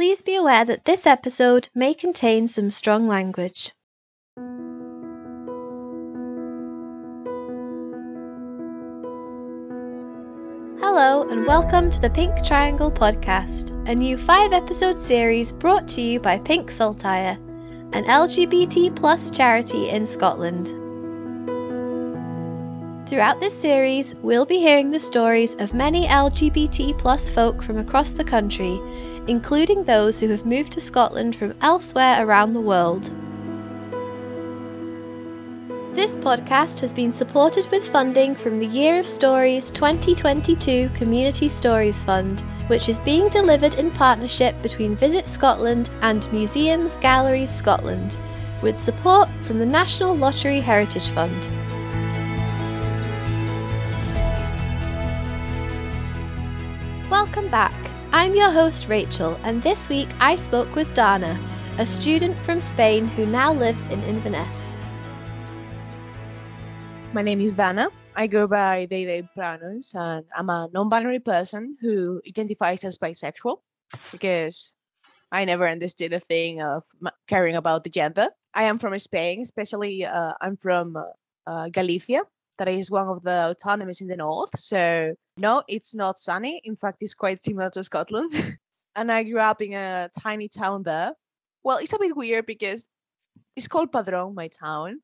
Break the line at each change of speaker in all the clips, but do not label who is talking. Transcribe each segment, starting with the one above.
Please be aware that this episode may contain some strong language. Hello, and welcome to the Pink Triangle Podcast, a new five episode series brought to you by Pink Saltire, an LGBT plus charity in Scotland. Throughout this series, we'll be hearing the stories of many LGBT plus folk from across the country, including those who have moved to Scotland from elsewhere around the world. This podcast has been supported with funding from the Year of Stories 2022 Community Stories Fund, which is being delivered in partnership between Visit Scotland and Museums Galleries Scotland, with support from the National Lottery Heritage Fund. Welcome back. I'm your host Rachel, and this week I spoke with Dana, a student from Spain who now lives in Inverness.
My name is Dana. I go by they, they pronouns, and I'm a non binary person who identifies as bisexual because I never understood the thing of caring about the gender. I am from Spain, especially uh, I'm from uh, Galicia, that is one of the autonomies in the north. So, no, it's not sunny. In fact, it's quite similar to Scotland. and I grew up in a tiny town there. Well, it's a bit weird because it's called Padrón, my town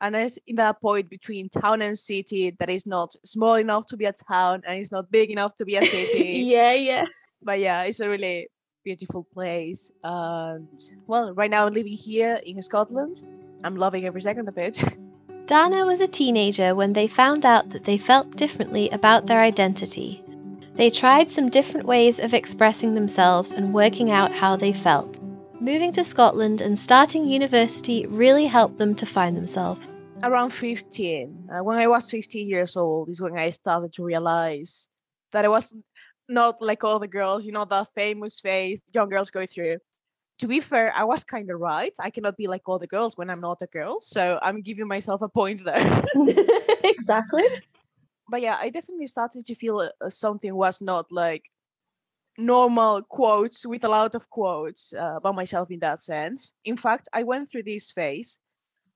and it's in that point between town and city that is not small enough to be a town and it's not big enough to be a city.
yeah, yeah.
But yeah, it's a really beautiful place. And well, right now I'm living here in Scotland. I'm loving every second of it.
Dana was a teenager when they found out that they felt differently about their identity. They tried some different ways of expressing themselves and working out how they felt. Moving to Scotland and starting university really helped them to find themselves.
Around 15, uh, when I was 15 years old, is when I started to realize that I was not like all the girls, you know, the famous face young girls go through. To be fair, I was kind of right. I cannot be like all the girls when I'm not a girl. So I'm giving myself a point there.
exactly.
But yeah, I definitely started to feel uh, something was not like normal quotes with a lot of quotes uh, about myself in that sense. In fact, I went through this phase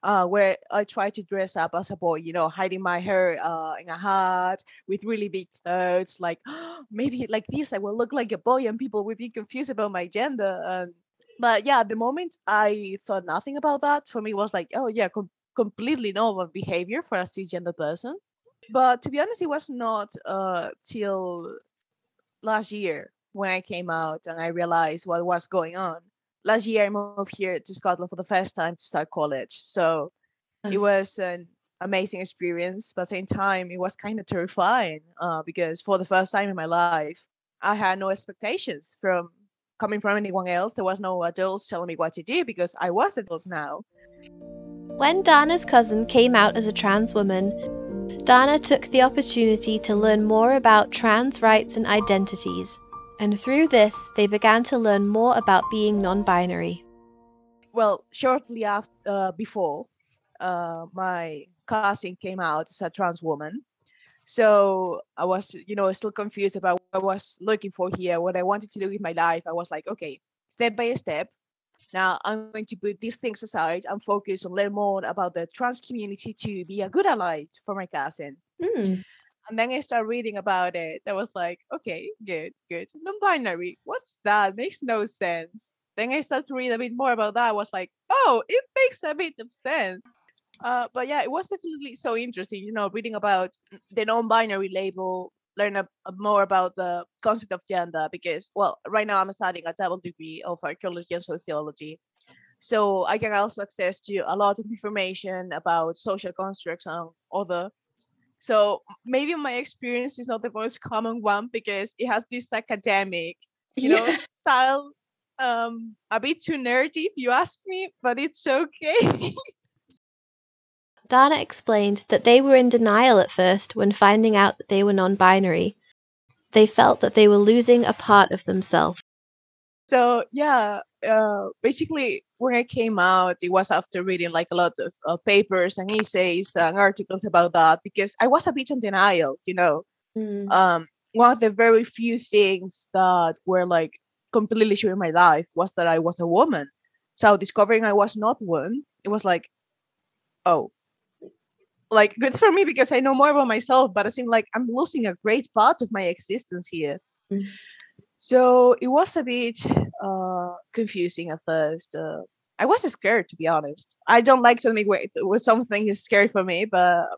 uh, where I tried to dress up as a boy, you know, hiding my hair uh, in a hat with really big clothes, like oh, maybe like this I will look like a boy and people will be confused about my gender. And but yeah, at the moment I thought nothing about that. For me, it was like, oh yeah, com- completely normal behavior for a cisgender person. But to be honest, it was not uh, till last year when I came out and I realized what was going on. Last year, I moved here to Scotland for the first time to start college. So it was an amazing experience, but at the same time, it was kind of terrifying uh, because for the first time in my life, I had no expectations from coming from anyone else. There was no adults telling me what to do because I was adult now.
When Dana's cousin came out as a trans woman, Dana took the opportunity to learn more about trans rights and identities and through this, they began to learn more about being non binary.
Well, shortly after, uh, before, uh, my cousin came out as a trans woman. So I was, you know, still confused about what I was looking for here, what I wanted to do with my life. I was like, okay, step by step. Now I'm going to put these things aside and focus on learn more about the trans community to be a good ally for my cousin.
Mm.
And then I started reading about it. I was like, okay, good, good. Non-binary, what's that? Makes no sense. Then I started to read a bit more about that. I was like, oh, it makes a bit of sense. Uh, but yeah, it was definitely so interesting, you know, reading about the non-binary label, learn a, a more about the concept of gender because, well, right now I'm studying a double degree of archaeology and sociology. So I can also access to a lot of information about social constructs and other so maybe my experience is not the most common one because it has this academic, you yeah. know, style. Um, a bit too nerdy if you ask me, but it's okay.
Dana explained that they were in denial at first when finding out that they were non binary. They felt that they were losing a part of themselves.
So, yeah, uh, basically, when I came out, it was after reading like a lot of uh, papers and essays and articles about that because I was a bit in denial, you know.
Mm.
Um, one of the very few things that were like completely changed my life was that I was a woman. So discovering I was not one, it was like, oh, like good for me because I know more about myself, but I seemed like I'm losing a great part of my existence here. Mm. So it was a bit uh, confusing at first. Uh, I was scared to be honest. I don't like to admit when something is scary for me, but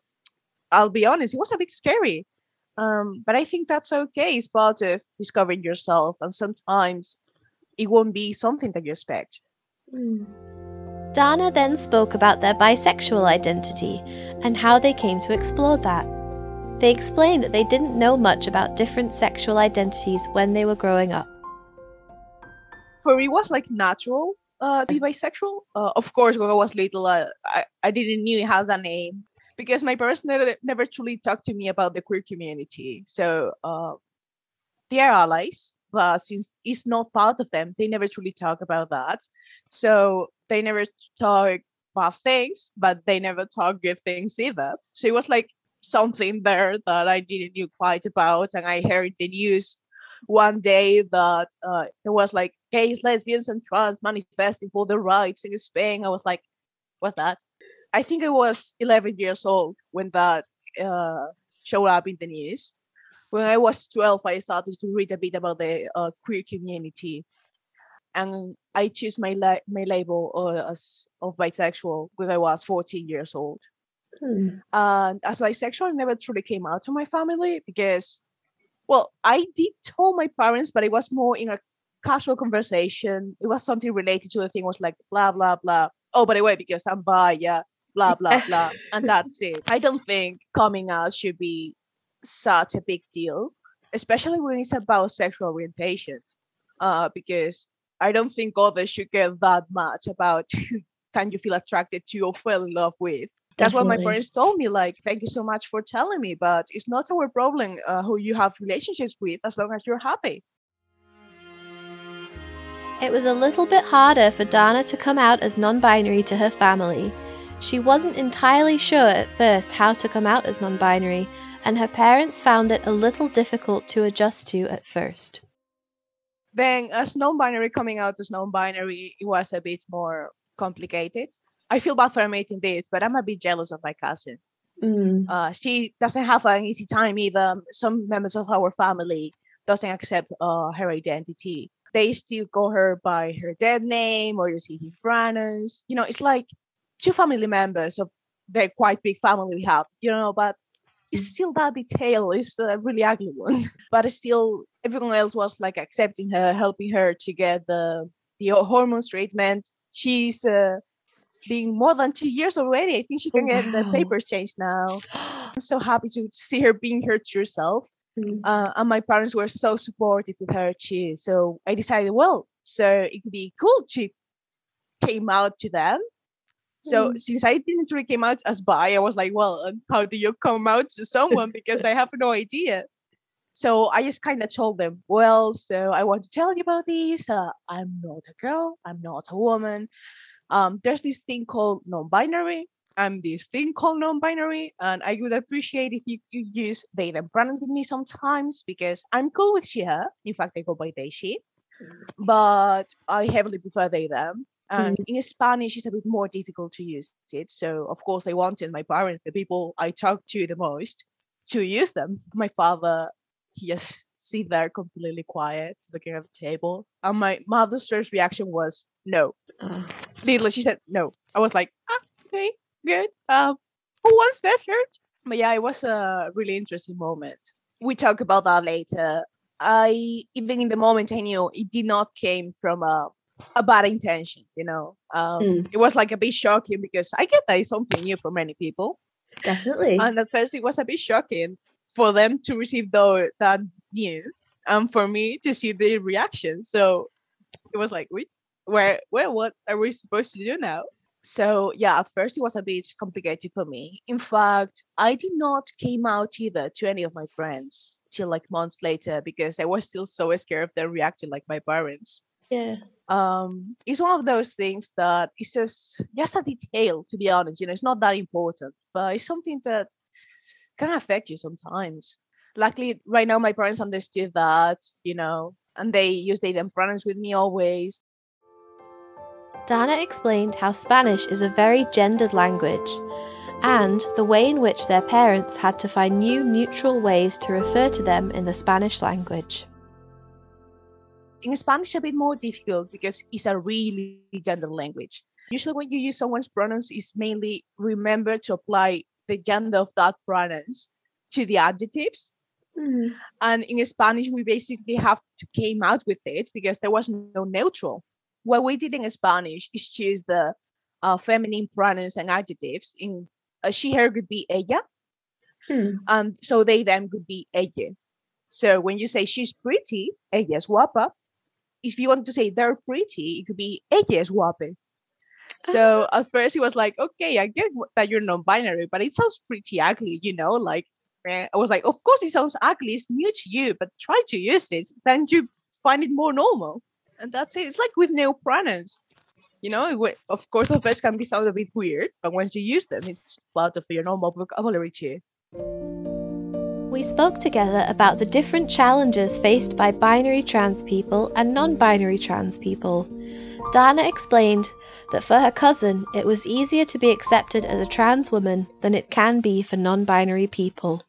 I'll be honest, it was a bit scary. Um, but I think that's okay. It's part of discovering yourself, and sometimes it won't be something that you expect. Mm.
Dana then spoke about their bisexual identity and how they came to explore that. They explained that they didn't know much about different sexual identities when they were growing up.
For me, it was like natural uh, to be bisexual. Uh, of course, when I was little, uh, I, I didn't knew it has a name because my parents never, never truly talked to me about the queer community. So uh, they are allies, but since it's not part of them, they never truly talk about that. So they never talk bad things, but they never talk good things either. So it was like something there that I didn't know quite about, and I heard the news one day that uh, there was like gays, lesbians, and trans manifesting for their rights in Spain. I was like, what's that? I think I was 11 years old when that uh, showed up in the news. When I was 12, I started to read a bit about the uh, queer community, and I chose my la- my label uh, as of bisexual when I was 14 years old. Hmm. And as bisexual, I never truly came out to my family because, well, I did tell my parents, but it was more in a casual conversation. It was something related to the thing was like blah blah blah. Oh, by the way, because I'm bi, yeah, blah blah blah, and that's it. I don't think coming out should be such a big deal, especially when it's about sexual orientation. Uh, because I don't think others should care that much about who can you feel attracted to or fall in love with. That's Definitely. what my parents told me. Like, thank you so much for telling me, but it's not our problem uh, who you have relationships with as long as you're happy.
It was a little bit harder for Dana to come out as non binary to her family. She wasn't entirely sure at first how to come out as non binary, and her parents found it a little difficult to adjust to at first.
Then, as non binary, coming out as non binary, it was a bit more complicated. I feel bad for admitting this, but I'm a bit jealous of my cousin. Mm. Uh, she doesn't have an easy time either. Some members of our family doesn't accept uh, her identity they still call her by her dead name or you see his pronouns. You know, it's like two family members of the quite big family we have, you know, but it's still that detail is a really ugly one. but still, everyone else was like accepting her, helping her to get the the hormones treatment. She's uh, being more than two years already. I think she can get the papers changed now. I'm so happy to see her being her true self. Mm. Uh, and my parents were so supportive with her too. So I decided, well, so it could be cool to came out to them. So mm. since I didn't really came out as bi, I was like, well, how do you come out to someone? Because I have no idea. So I just kind of told them, well, so I want to tell you about this. Uh, I'm not a girl. I'm not a woman. Um, there's this thing called non-binary. I'm this thing called non-binary, and I would appreciate if you could use they them pronouns with me sometimes because I'm cool with she her. In fact, I go by they she, but I heavily prefer they And mm. in Spanish, it's a bit more difficult to use it. So of course, I wanted my parents, the people I talk to the most, to use them. My father, he just sit there completely quiet, looking at the table. And my mother's first reaction was no. Uh. Literally, she said no. I was like, ah, okay, good. Um, who wants dessert? But yeah, it was a really interesting moment. We talk about that later. I even in the moment I knew it did not came from a a bad intention, you know. Um, mm. It was like a bit shocking because I get that it's something new for many people.
Definitely.
And at first it was a bit shocking for them to receive though that news and for me to see the reaction. So it was like, wait, where, where, what are we supposed to do now? so yeah at first it was a bit complicated for me in fact i did not came out either to any of my friends till like months later because i was still so scared of them reacting like my parents
yeah
um it's one of those things that it's just just a detail to be honest you know it's not that important but it's something that can affect you sometimes luckily right now my parents understood that you know and they use they them pronouns with me always.
Dana explained how Spanish is a very gendered language and the way in which their parents had to find new neutral ways to refer to them in the Spanish language.
In Spanish, a bit more difficult because it's a really gender language. Usually, when you use someone's pronouns, it's mainly remember to apply the gender of that pronouns to the adjectives.
Mm.
And in Spanish, we basically have to came out with it because there was no neutral. What we did in Spanish is choose the uh, feminine pronouns and adjectives. In uh, she, her could be ella,
Hmm.
and so they, them could be ella. So when you say she's pretty, ella es guapa. If you want to say they're pretty, it could be ella es guapa. So at first he was like, okay, I get that you're non-binary, but it sounds pretty ugly, you know? Like eh, I was like, of course it sounds ugly, it's new to you, but try to use it, then you find it more normal. And that's it. It's like with new pronouns. You know, of course the first can be sound a bit weird, but once you use them, it's part of your normal vocabulary too.
We spoke together about the different challenges faced by binary trans people and non binary trans people. Dana explained that for her cousin, it was easier to be accepted as a trans woman than it can be for non binary people.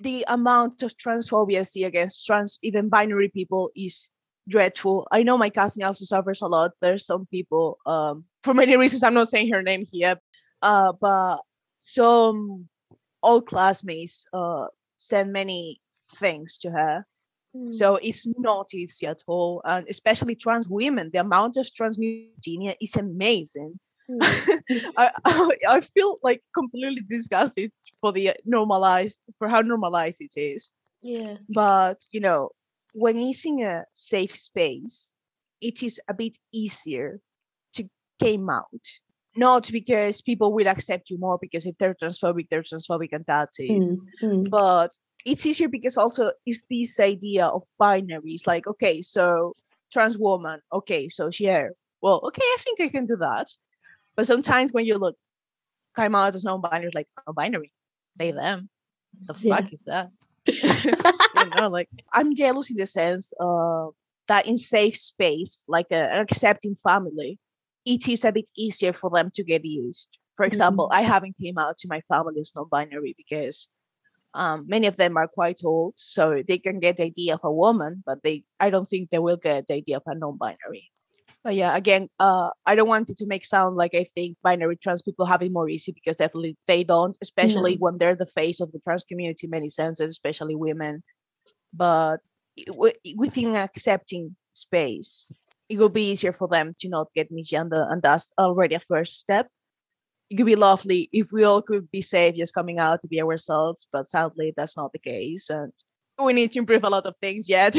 the amount of transphobia I see against trans even binary people is dreadful. I know my cousin also suffers a lot. There's some people, um, for many reasons, I'm not saying her name here, uh, but some old classmates uh, send many things to her. Hmm. So it's not easy at all, and especially trans women. The amount of trans is amazing. Hmm. I, I I feel like completely disgusted for the uh, normalized for how normalized it is.
yeah.
But you know, when it's in a safe space, it is a bit easier to came out. Not because people will accept you more because if they're transphobic, they're transphobic and that's it. But it's easier because also is this idea of binaries. Like, okay, so trans woman, okay, so she hair. Well, okay, I think I can do that. But sometimes when you look come out as non-binary, like a binary. They them. The
Yeah.
fuck is that? you know, like I'm jealous in the sense uh, that in safe space, like a, an accepting family, it is a bit easier for them to get used. For example, I haven't came out to my family as non-binary because um, many of them are quite old, so they can get the idea of a woman, but they I don't think they will get the idea of a non-binary. But yeah, again, uh, I don't want it to make sound like I think binary trans people have it more easy because definitely they don't, especially when they're the face of the trans community in many senses, especially women. But within accepting space, it will be easier for them to not get misgender, and that's already a first step. It could be lovely if we all could be safe just coming out to be ourselves, but sadly that's not the case, and we need to improve a lot of things yet.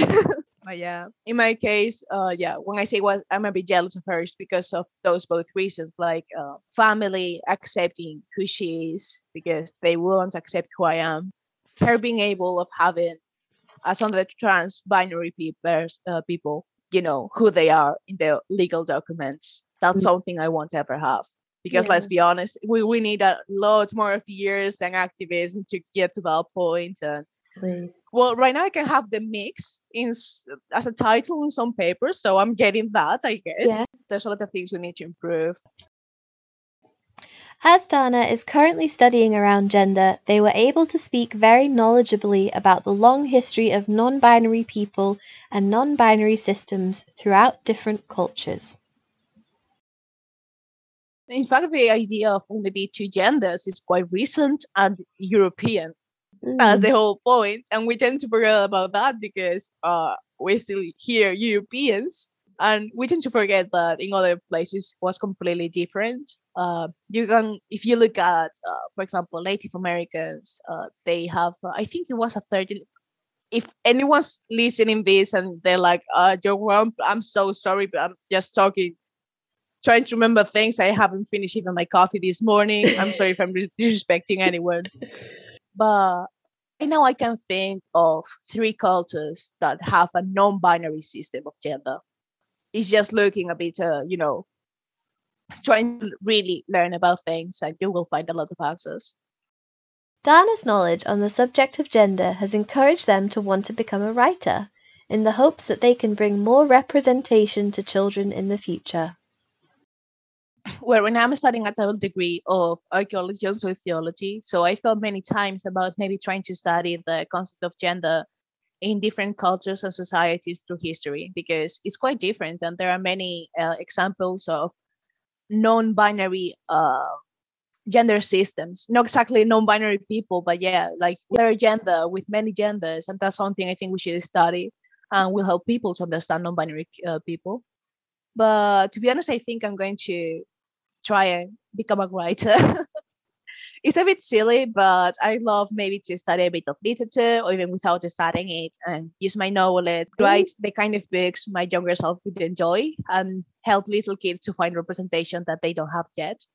but yeah, in my case, uh, yeah, when I say what I'm a bit jealous of her, because of those both reasons, like uh, family accepting who she is because they won't accept who I am, her being able of having as the trans binary people, uh, people, you know, who they are in their legal documents. That's
Mm.
something I won't ever have. Because let's be honest, we, we need a lot more of years and activism to get to that point. And well, right now I can have the mix in as a title in some papers, so I'm getting that. I guess
Yeah.
there's a lot of things we need to improve.
As Dana is currently studying around gender, they were able to speak very knowledgeably about the long history of non binary people and non binary systems throughout different cultures.
In fact, the idea of only be two genders is quite recent and European. That's the whole point, and we tend to forget about that because uh, we still here Europeans, and we tend to forget that in other places was completely different. Uh, you can, if you look at, uh, for example, Native Americans, uh, they have, uh, I think it was a thirteen. If anyone's listening this and they're like, uh, I'm, I'm so sorry, but I'm just talking, trying to remember things. I haven't finished even my coffee this morning. I'm sorry if I'm disrespecting anyone but I know I can think of three cultures that have a non-binary system of gender. It's just looking a bit, uh, you know, trying to really learn about things, and you will find a lot of answers.
Dana's knowledge on the subject of gender has encouraged them to want to become a writer. in the hopes that they can bring more representation to children in the future.
Well, when I'm studying a double degree of archaeology and sociology, so I thought many times about maybe trying to study the concept of gender in different cultures and societies through history because it's quite different and there are many uh, examples of non-binary uh, gender systems. Not exactly non-binary people but yeah like their gender with many genders and that's something i think we should study and will help people to understand non-binary uh, people. But to be honest i think i'm going to try and become a writer it's a bit silly, but I love maybe to study a bit of literature or even without studying it and use my knowledge, write the kind of books my younger self would enjoy and help little kids to find representation that they don't have yet.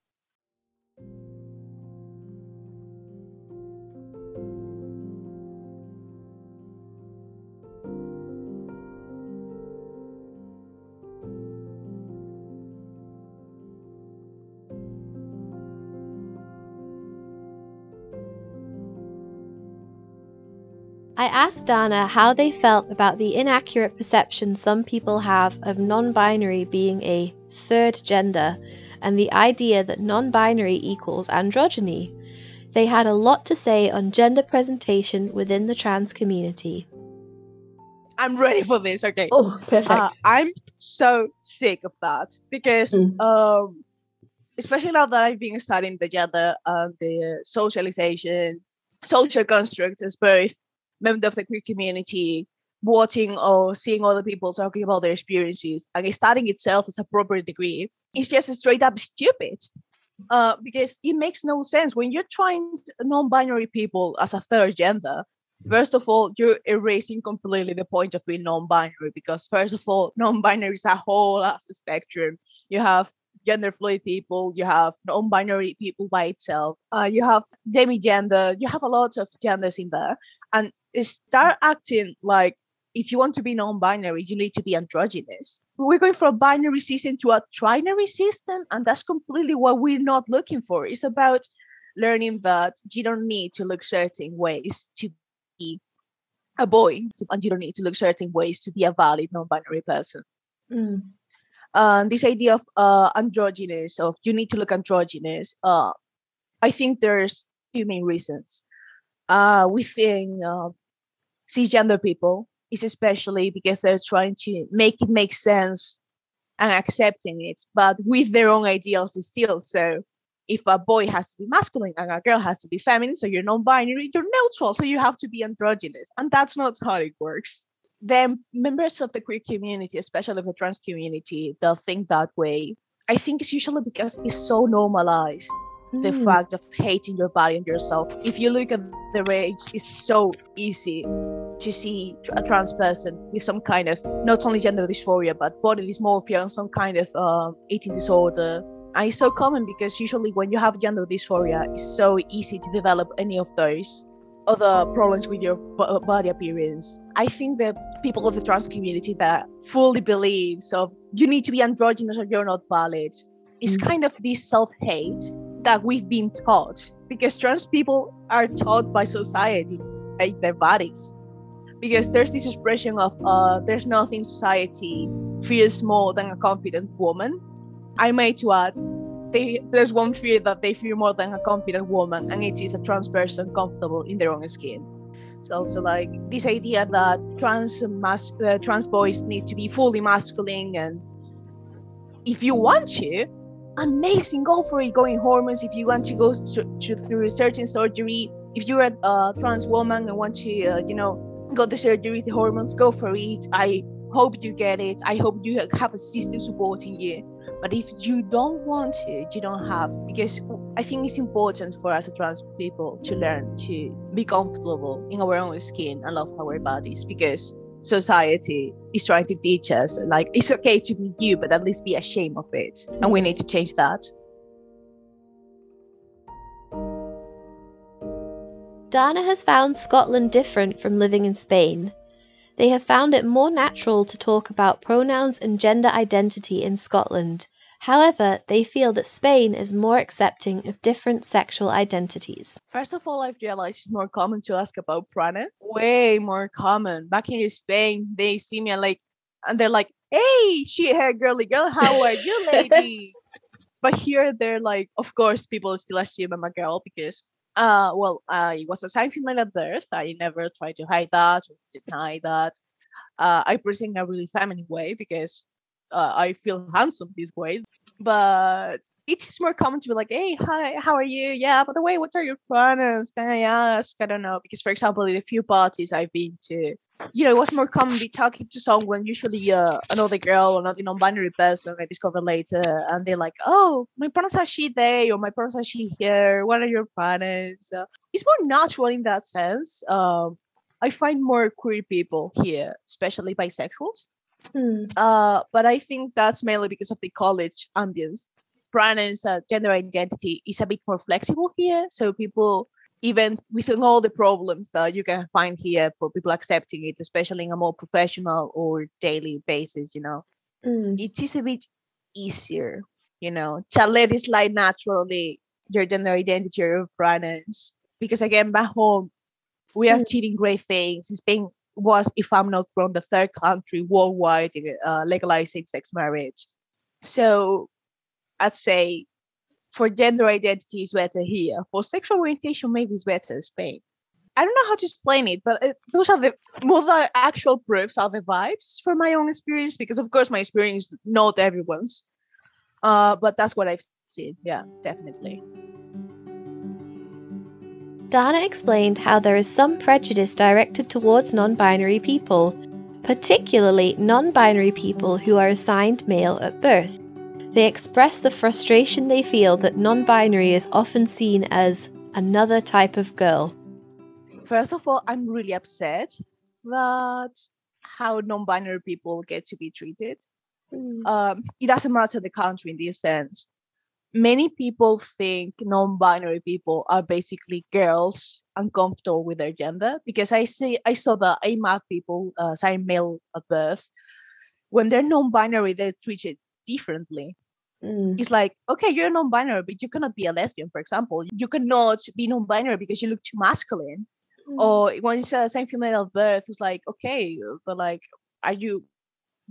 I asked Dana how they felt about the inaccurate perception some people have of non binary being a third gender and the idea that non binary equals androgyny. They had a lot to say on gender presentation within the trans community.
I'm ready for this. Okay.
Oh, perfect. Uh,
I'm so sick of that because, mm. um, especially now that I've been studying the gender and the socialization, social constructs as both member of the queer community watching or seeing other people talking about their experiences and studying itself as a proper degree is just straight up stupid. Uh, because it makes no sense when you're trying non-binary people as a third gender. First of all, you're erasing completely the point of being non-binary because first of all, non-binary is a whole ass spectrum. You have gender fluid people, you have non-binary people by itself, uh, you have demi-gender, you have a lot of genders in there, and start acting like if you want to be non-binary, you need to be androgynous. We're going from a binary system to a trinary system, and that's completely what we're not looking for. It's about learning that you don't need to look certain ways to be a boy, and you don't need to look certain ways to be a valid non-binary person. Mm. Um, this idea of uh, androgynous, of you need to look androgynous, uh, I think there's two main reasons. Uh, within uh, cisgender people is especially because they're trying to make it make sense and accepting it, but with their own ideals still. So if a boy has to be masculine and a girl has to be feminine, so you're non-binary, you're neutral, so you have to be androgynous. And that's not how it works. Then members of the queer community, especially the trans community, they'll think that way. I think it's usually because it's so normalized the mm. fact of hating your body and yourself. If you look at the rage, it's so easy to see a trans person with some kind of not only gender dysphoria but body dysmorphia and some kind of uh, eating disorder. And it's so common because usually when you have gender dysphoria, it's so easy to develop any of those other problems with your b- body appearance. I think that people of the trans community that fully believe so you need to be androgynous or you're not valid is mm. kind of this self-hate that we've been taught because trans people are taught by society hate their bodies. Because there's this expression of uh, there's nothing society fears more than a confident woman. I to add they, there's one fear that they fear more than a confident woman and it is a trans person comfortable in their own skin. It's also like this idea that trans mas- uh, trans boys need to be fully masculine and if you want to amazing. Go for it. Going hormones if you want to go to, to, through certain surgery. If you're a trans woman and want to uh, you know go to surgery the hormones go for it. I hope you get it. I hope you have a system supporting you. But if you don't want it you don't have because i think it's important for us trans people to learn to be comfortable in our own skin and love our bodies because society is trying to teach us like it's okay to be you but at least be ashamed of it. And we need to change that.
Dana has found Scotland different from living in Spain. They have found it more natural to talk about pronouns and gender identity in Scotland, However, they feel that Spain is more accepting of different sexual identities.
First of all, I've realized it's more common to ask about pronouns. Way more common. Back in Spain, they see me and like, and they're like, "Hey, she hair girly girl, how are you, lady?" but here they're like, of course, people still assume I'm a girl because, uh, well, I was assigned female at birth. I never tried to hide that or deny that. Uh, I present in a really feminine way because uh, I feel handsome this way. But it is more common to be like, hey, hi, how are you? Yeah, by the way, what are your pronouns? Can I ask? I don't know. Because, for example, in a few parties I've been to, you know, it was more common be talking to someone, usually uh, another girl or not a non-binary person I discover later, and they're like, oh, my pronouns are she, they, or my pronouns are she, here. What are your pronouns? It's more natural in that sense. Um, I find more queer people here, especially bisexuals.
Hmm.
Uh, but I think that's mainly because of the college ambience. Pronouns, uh, gender identity is a bit more flexible here, so people, even within all the problems that you can find here, for people accepting it, especially in a more professional or daily basis, you know,
Hmm.
it is a bit easier, you know, to let it slide naturally your gender identity or your pronouns. Because again, back home, we are
Mm.
achieving great things. Spain was, if I'm not wrong, the third country worldwide uh, legalizing sex marriage. So I'd say for gender identity is better here. For sexual orientation, maybe it's better in Spain. I don't know how to explain it, but those are the more the actual proofs are the vibes from my own experience. Because of course, my experience not everyone's, uh, but that's what I've seen. Yeah, definitely.
Dana explained how there is some prejudice directed towards non binary people, particularly non binary people who are assigned male at birth. They express the frustration they feel that non binary is often seen as another type of girl.
First of all, I'm really upset that how non-binary people get to be treated. um, it doesn't matter the country in this sense. Many people think non-binary people are basically girls uncomfortable with their gender because I see I saw the AMAB people uh, sign male at birth. When they're non-binary, they're treated differently.
Mm.
It's like, okay, you're non-binary, but you cannot be a lesbian, for example. You cannot be non-binary because you look too masculine. Or when it's a same female at birth, it's like, okay, but like, are you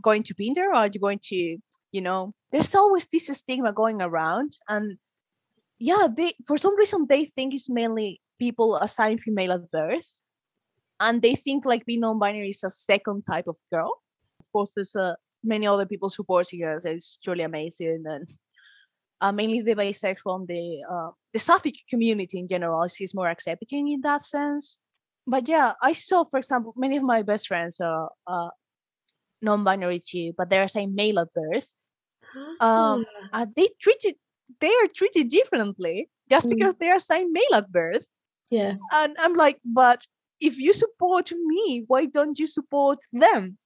going to be in there or are you going to you know there's always this stigma going around and yeah they for some reason they think it's mainly people assigned female at birth and they think like being non-binary is a second type of girl. Of course there's uh, many other people supporting us it's truly amazing and uh, mainly the bisexual and the uh, the sapphic community in general is more accepting in that sense. But yeah i saw for example many of my best friends are uh, non-binary too, but they're saying male at birth. Um, uh, they treated they are treated differently just
Mm.
because they are saying male at birth.
yeah.
And I'm like, but if you support me, why don't you support them?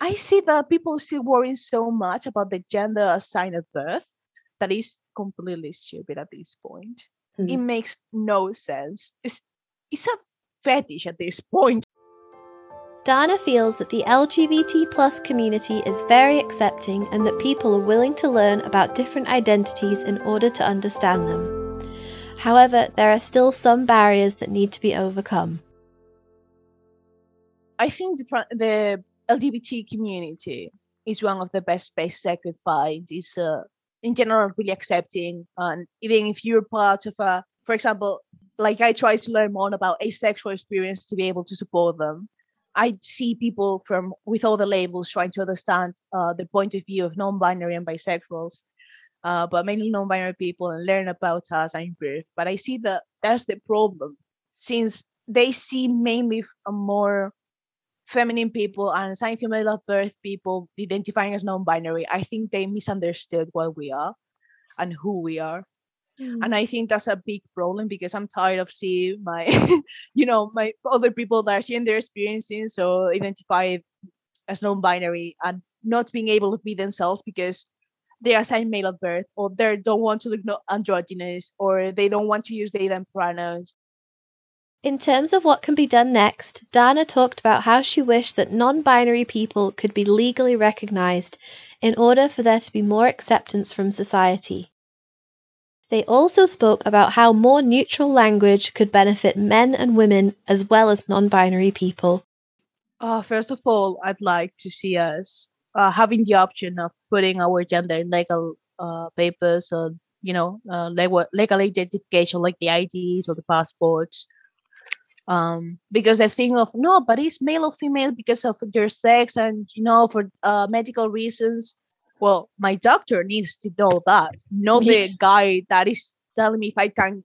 I see that people still worrying so much about the gender assigned at birth that is completely stupid at this point. It
Mm.
makes no sense. It's it's a fetish at this point.
Dana feels that the LGBT plus community is very accepting and that people are willing to learn about different identities in order to understand them. However, there are still some barriers that need to be overcome.
I think the the LGBT community is one of the best spaces I could find. Is uh, in general really accepting, and even if you're part of a, for example, like I try to learn more about asexual experience to be able to support them. I see people from with all the labels trying to understand uh, the point of view of non-binary and bisexuals, uh, but mainly non-binary people and learn about us and improve. But I see that that's the problem, since they see mainly more feminine people and assigned female at birth people identifying as non-binary. I think they misunderstood what we are and who we are Mm. and i think that's a big problem because i'm tired of seeing my you know my other people that are sharing their experiences so identify as non-binary and not being able to be themselves because they are assigned male at birth or they don't want to look no- androgynous or they don't want to use they them pronouns
In terms of what can be done next, Dana talked about how she wished that non binary people could be legally recognised in order for there to be more acceptance from society. They also spoke about how more neutral language could benefit men and women as well as non binary people.
Uh, first of all, I'd like to see us uh, having the option of putting our gender in legal uh, papers or, you know, uh, legal, legal identification like the IDs or the passports. Um, because I think of no, but it's male or female because of their sex and you know for uh, medical reasons well, my doctor needs to know that, not the guy that is telling me if I can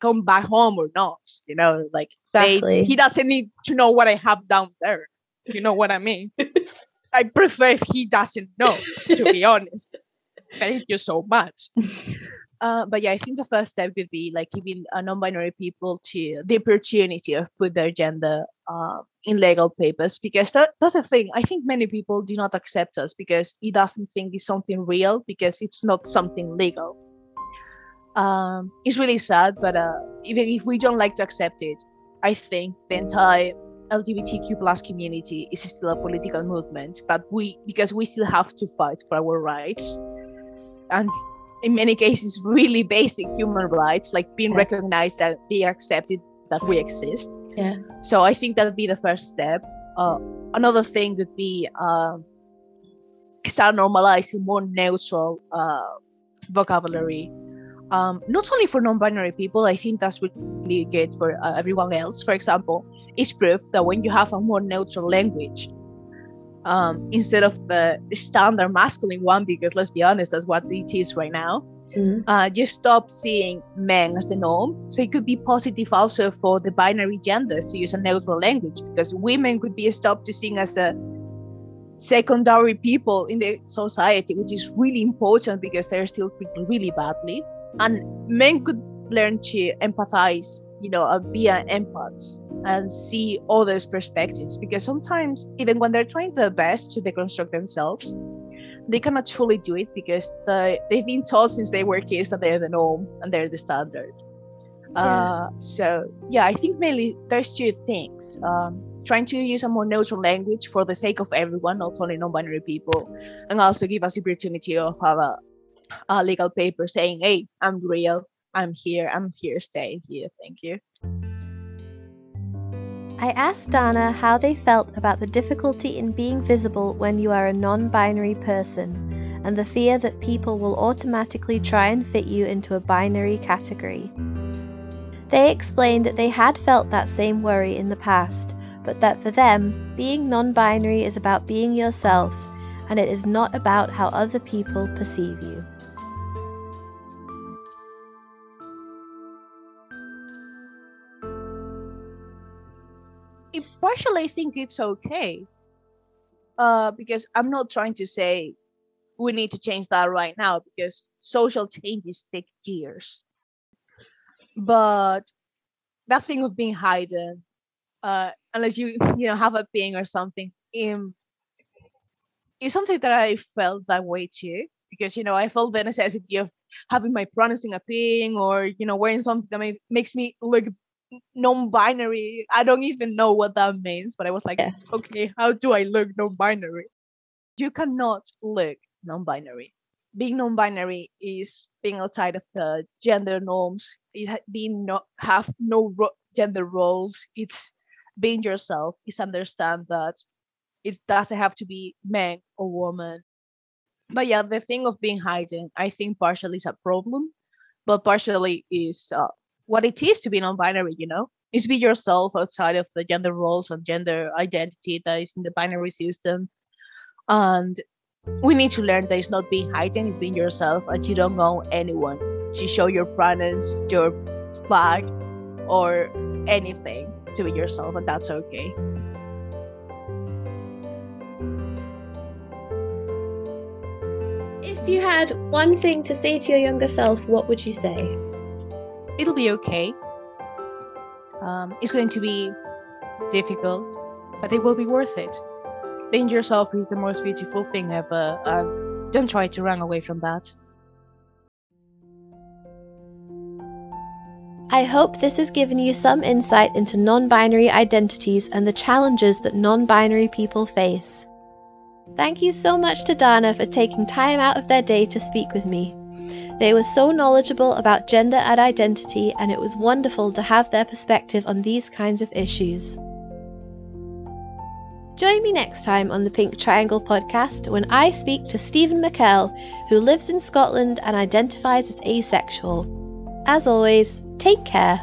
come back home or not. You know, like
exactly.
they, he doesn't need to know what I have down there. You know what I mean? I prefer if he doesn't know, to be honest. Thank you so much. Uh, but yeah, I think the first step would be like giving uh, non-binary people to the opportunity of put their gender uh, in legal papers because that, that's the thing. I think many people do not accept us because it doesn't think it's something real because it's not something legal. Um, it's really sad, but uh, even if we don't like to accept it, I think the entire LGBTQ plus community is still a political movement. But we because we still have to fight for our rights, and in many cases really basic human rights like being yeah. recognized and being accepted that we exist.
Yeah.
So i think that would be the first step. Uh, another thing would be uh, start normalizing more neutral uh, vocabulary. Um, not only for non-binary people i think that's really good for uh, everyone else. For example it's proof that when you have a more neutral language um, instead of the standard masculine one, because let's be honest, that's what it is right now. Mm-hmm. Uh, you stop seeing men as the norm. So it could be positive also for the binary genders to use a neutral language, because women could be stopped to seeing as a secondary people in the society, which is really important because they're still treated really badly. And men could learn to empathize, you know, uh, be an empaths and see others' perspectives because sometimes even when they're trying their best to deconstruct themselves they cannot fully do it because the, they've been told since they were kids that they're the norm and they're the standard. Yeah. uh, so yeah i think mainly there's two things. Um, trying to use a more neutral language for the sake of everyone not only non-binary people and also give us the opportunity of have a, a legal paper saying hey i'm real. I'm here. I'm here. Staying here. Thank you
I asked Dana how they felt about the difficulty in being visible when you are a non binary person and the fear that people will automatically try and fit you into a binary category. They explained that they had felt that same worry in the past, but that for them, being non binary is about being yourself and it is not about how other people perceive you.
Partially think it's okay. Uh, because I'm not trying to say we need to change that right now because social changes take years. But that thing of being hidden, uh, unless you you know have a ping or something, um, is something that I felt that way too. Because you know I felt the necessity of having my pronouns in a ping or you know wearing something that may, makes me look non-binary. I don't even know what that means, but I was like, yes. okay, how do I look non-binary? You cannot look non-binary. Being non-binary is being outside of the gender norms. Is being not have no ro- gender roles. It's being yourself. It's understand that it doesn't have to be man or woman. But yeah, the thing of being hidden, I think partially is a problem, but partially is uh, what it is to be non-binary you know? Is be yourself outside of the gender roles and gender identity that is in the binary system. And we need to learn that it's not being hidden it's being yourself and you don't know anyone to show your pronouns your flag or anything to be yourself and that's okay.
If you had one thing to say to your younger self what would you say
it'll be okay. Um, it's going to be difficult, but it will be worth it. Being yourself is the most beautiful thing ever. Don't try to run away from that.
I hope this has given you some insight into non binary identities and the challenges that non binary people face. Thank you so much to Dana for taking time out of their day to speak with me. They were so knowledgeable about gender and identity, and it was wonderful to have their perspective on these kinds of issues. Join me next time on the Pink Triangle podcast when I speak to Stephen McKell, who lives in Scotland and identifies as asexual. As always, take care.